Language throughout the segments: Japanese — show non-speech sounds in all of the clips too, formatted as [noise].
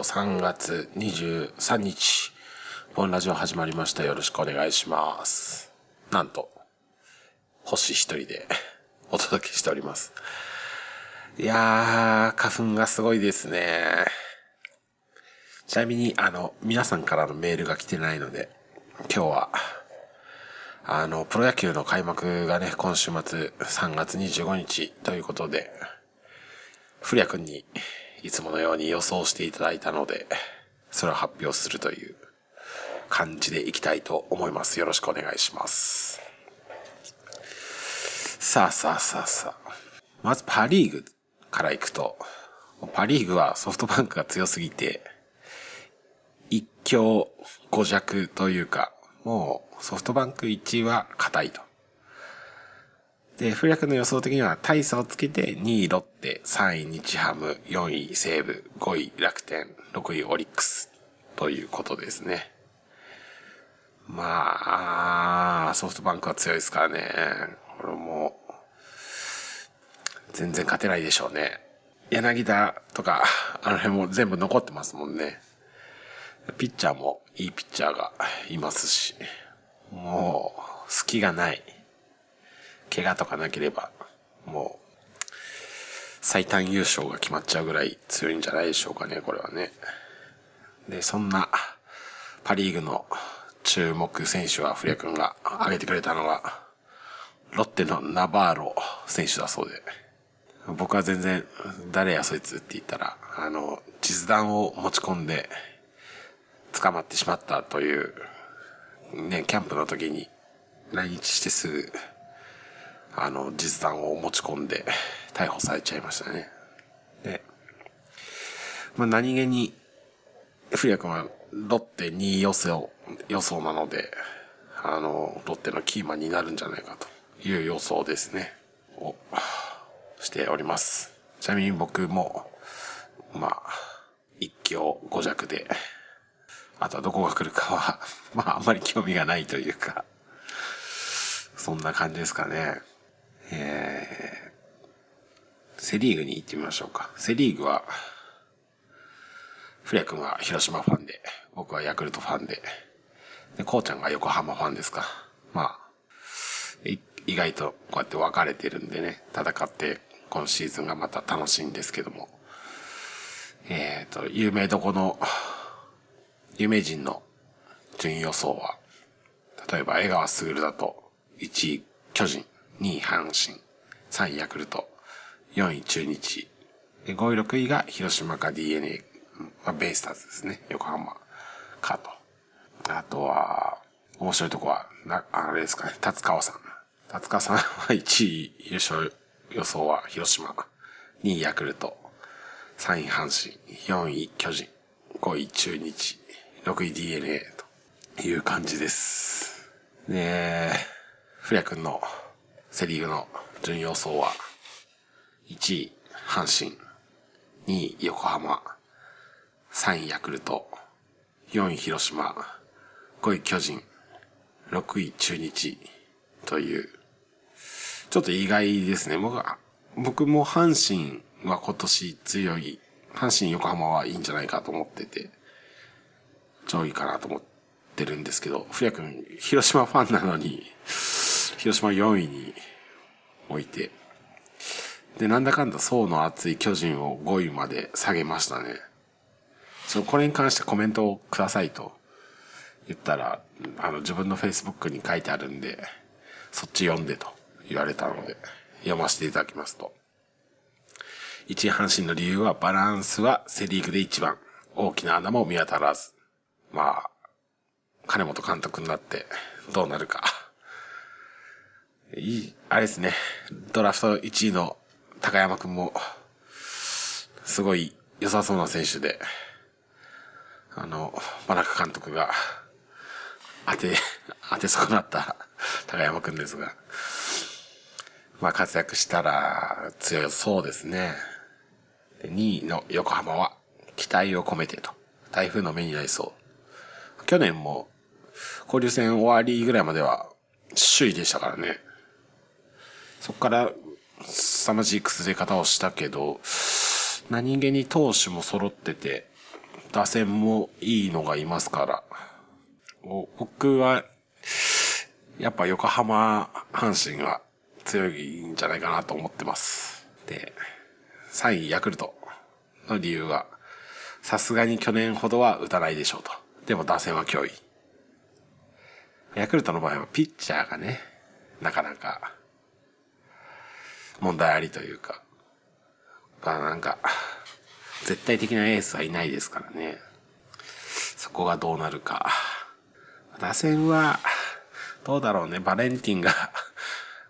と3月23日、ポンラジオ始まりました。よろしくお願いします。なんと、星一人で [laughs] お届けしております。いやー、花粉がすごいですね。ちなみに、あの、皆さんからのメールが来てないので、今日は、あの、プロ野球の開幕がね、今週末3月25日ということで、古谷くんにいつものように予想していただいたので、それを発表するという感じでいきたいと思います。よろしくお願いします。さあさあさあさあ。まずパリーグから行くと、パリーグはソフトバンクが強すぎて、一強五弱というか、もうソフトバンク1は硬いと。で、古谷君の予想的には大差をつけて2位ロッテ、3位日ハム、4位西武、5位楽天、6位オリックスということですね。まあ、ソフトバンクは強いですからね。これも、全然勝てないでしょうね。柳田とか、あの辺も全部残ってますもんね。ピッチャーもいいピッチャーがいますし、もう、隙がない。怪我とかなければ、もう、最短優勝が決まっちゃうぐらい強いんじゃないでしょうかね、これはね。で、そんな、パリーグの注目選手は、古谷君が挙げてくれたのが、ロッテのナバーロ選手だそうで、僕は全然、誰やそいつって言ったら、あの、実弾を持ち込んで、捕まってしまったという、ね、キャンプの時に来日してすぐ、あの、実弾を持ち込んで逮捕されちゃいましたね。で、まあ何気に、古谷君はロッテ2位予想、予想なので、あの、ロッテのキーマンになるんじゃないかという予想ですね。をしております。ちなみに僕も、まあ、一強五弱で、あとはどこが来るかは、まああんまり興味がないというか、そんな感じですかね。えー、セリーグに行ってみましょうか。セリーグは、フレア君は広島ファンで、僕はヤクルトファンで、で、こうちゃんが横浜ファンですか。まあ、意外とこうやって分かれてるんでね、戦って今シーズンがまた楽しいんですけども。えっ、と、有名どこの、有名人の順位予想は、例えば江川卓だと、1位巨人、2位阪神、3位ヤクルト、4位中日、で5位6位が広島か DNA、まあ、ベイスターズですね、横浜かと。あとは、面白いとこは、な、あれですかね、達川さん。達川さんは1位優勝予想は広島、2位ヤクルト、3位阪神、4位巨人、5位中日、6位 DNA という感じです。で、古谷くんのセリーグの順位予想は、1位阪神、2位横浜、3位ヤクルト、4位広島、5位巨人、6位中日という、ちょっと意外ですね。僕は、僕も阪神は今年強い、阪神横浜はいいんじゃないかと思ってて、上位かなと思ってるんですけど、古谷くん、広島ファンなのに、広島4位に置いて、で、なんだかんだ層の厚い巨人を5位まで下げましたね。そう、これに関してコメントをくださいと言ったら、あの、自分の Facebook に書いてあるんで、そっち読んでと言われたので、読ませていただきますと。1位阪神の理由はバランスはセリーグで一番。大きな穴も見当たらず。まあ、金本監督になってどうなるか。いい、あれですね。ドラフト1位の高山くんも、すごい良さそうな選手で、あの、真中監督が、当て、[laughs] 当て損なった高山くんですが、まあ活躍したら強そうですね。で2位の横浜は期待を込めてと。台風の目になりそう。去年も交流戦終わりぐらいまでは首位でしたからね。そこから凄まじい崩れ方をしたけど、何気に投手も揃ってて、打線もいいのがいますから、僕は、やっぱ横浜、阪神が強いんじゃないかなと思ってます。で、3位ヤクルトの理由は、さすがに去年ほどは打たないでしょうと。でも打線は脅威。ヤクルトの場合はピッチャーがね、なかなか問題ありというか、まあなんか、絶対的なエースはいないですからね。そこがどうなるか。打線は、どうだろうね。バレンティンが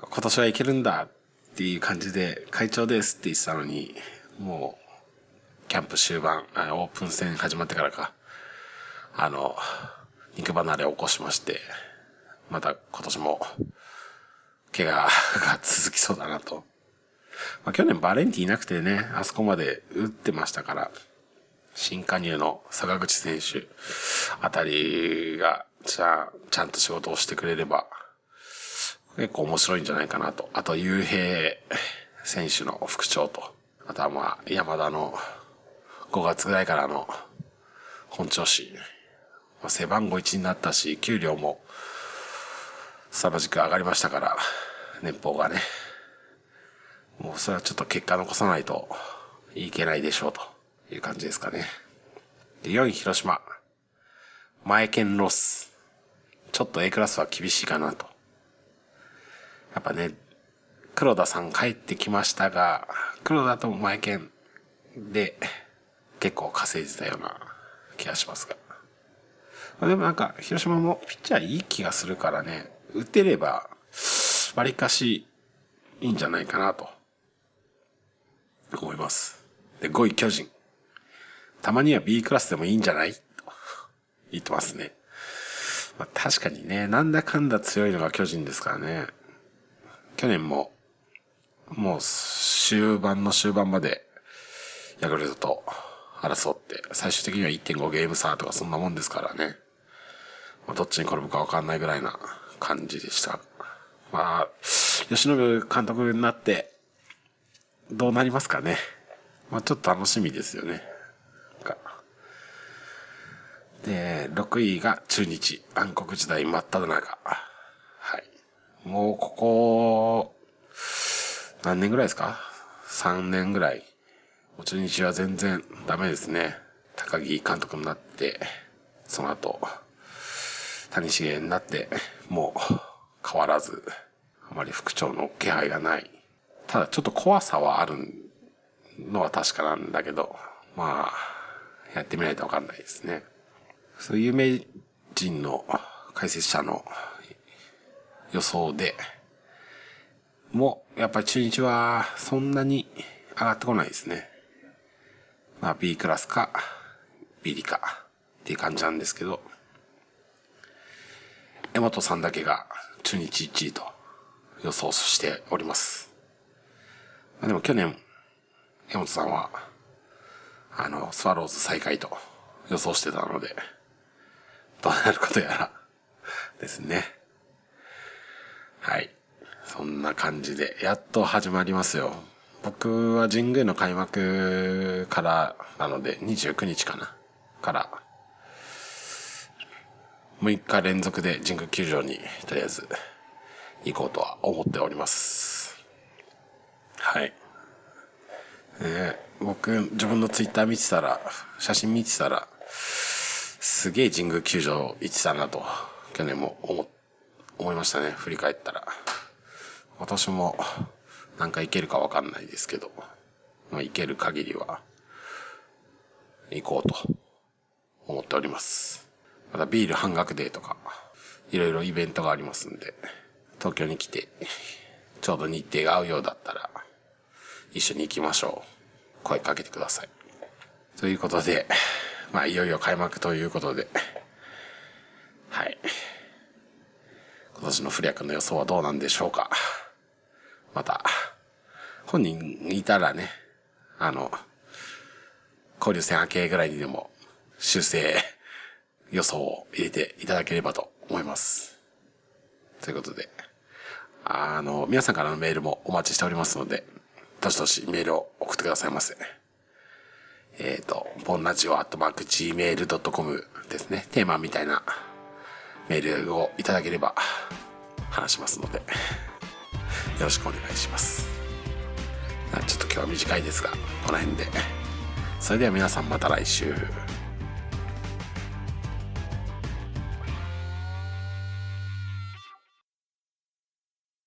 今年はいけるんだっていう感じで、会長ですって言ってたのに、もう、キャンプ終盤、オープン戦始まってからか、あの、肉離れを起こしまして、また今年も、怪我が続きそうだなと。まあ、去年バレンティいなくてね、あそこまで打ってましたから、新加入の坂口選手あたりが、じゃあ、ちゃんと仕事をしてくれれば、結構面白いんじゃないかなと。あと、雄平選手の副長と。あとはまあ、山田の5月ぐらいからの本調子。まあ、背番号1になったし、給料も凄まじく上がりましたから、年俸がね。もうそれはちょっと結果残さないといけないでしょうという感じですかね。で、4位広島。前剣ロス。ちょっと A クラスは厳しいかなと。やっぱね、黒田さん帰ってきましたが、黒田と前剣で結構稼いでたような気がしますが。ま、でもなんか、広島もピッチャーいい気がするからね、打てれば、割かしいいんじゃないかなと。思います。で、5位巨人。たまには B クラスでもいいんじゃない？と言ってますね。まあ、確かにね、なんだかんだ強いのが巨人ですからね。去年も、もう終盤の終盤まで、ヤクルトと争って、最終的には1.5ゲーム差とかそんなもんですからね。まあ、どっちに転ぶかわかんないぐらいな感じでした。まあ、吉信監督になって、どうなりますかね。まあちょっと楽しみですよね。で、6位が中日、暗黒時代真っ只中。はい。もうここ、何年ぐらいですか ?3 年ぐらい。お中日は全然ダメですね。高木監督になって、その後、谷繁になって、もう変わらず、あまり副長の気配がない。ただちょっと怖さはあるのは確かなんだけど、まあ、やってみないとわかんないですね。そういう有名人の解説者の予想で、も、やっぱり中日はそんなに上がってこないですね。まあ B クラスか、ビリかっていう感じなんですけど、江本さんだけが中日1位と予想しております。でも去年、山本さんは、あの、スワローズ再開と予想してたので、どうなることやらですね。はい。そんな感じで、やっと始まりますよ。僕は神宮の開幕からなので、29日かなから、6日連続で神宮球場にとりあえず行こうとは思っております。はい。ね僕、自分のツイッター見てたら、写真見てたら、すげえ神宮球場行ってたなと、去年も思、思いましたね。振り返ったら。今年も何回行けるかわかんないですけど、まあ行ける限りは、行こうと思っております。またビール半額デーとか、いろいろイベントがありますんで、東京に来て、ちょうど日程が合うようだったら、一緒に行きましょう。声かけてください。ということで、まあ、いよいよ開幕ということで、はい。今年のフリア君の予想はどうなんでしょうか。また、本人いたらね、あの、交流戦明けぐらいにでも修正予想を入れていただければと思います。ということで、あの、皆さんからのメールもお待ちしておりますので、どしどしメールを送ってくださいませ。えっ、ー、と、ボンラジオアットマーク gmail.com ですね。テーマみたいなメールをいただければ話しますので、よろしくお願いします。ちょっと今日は短いですが、この辺で。それでは皆さんまた来週。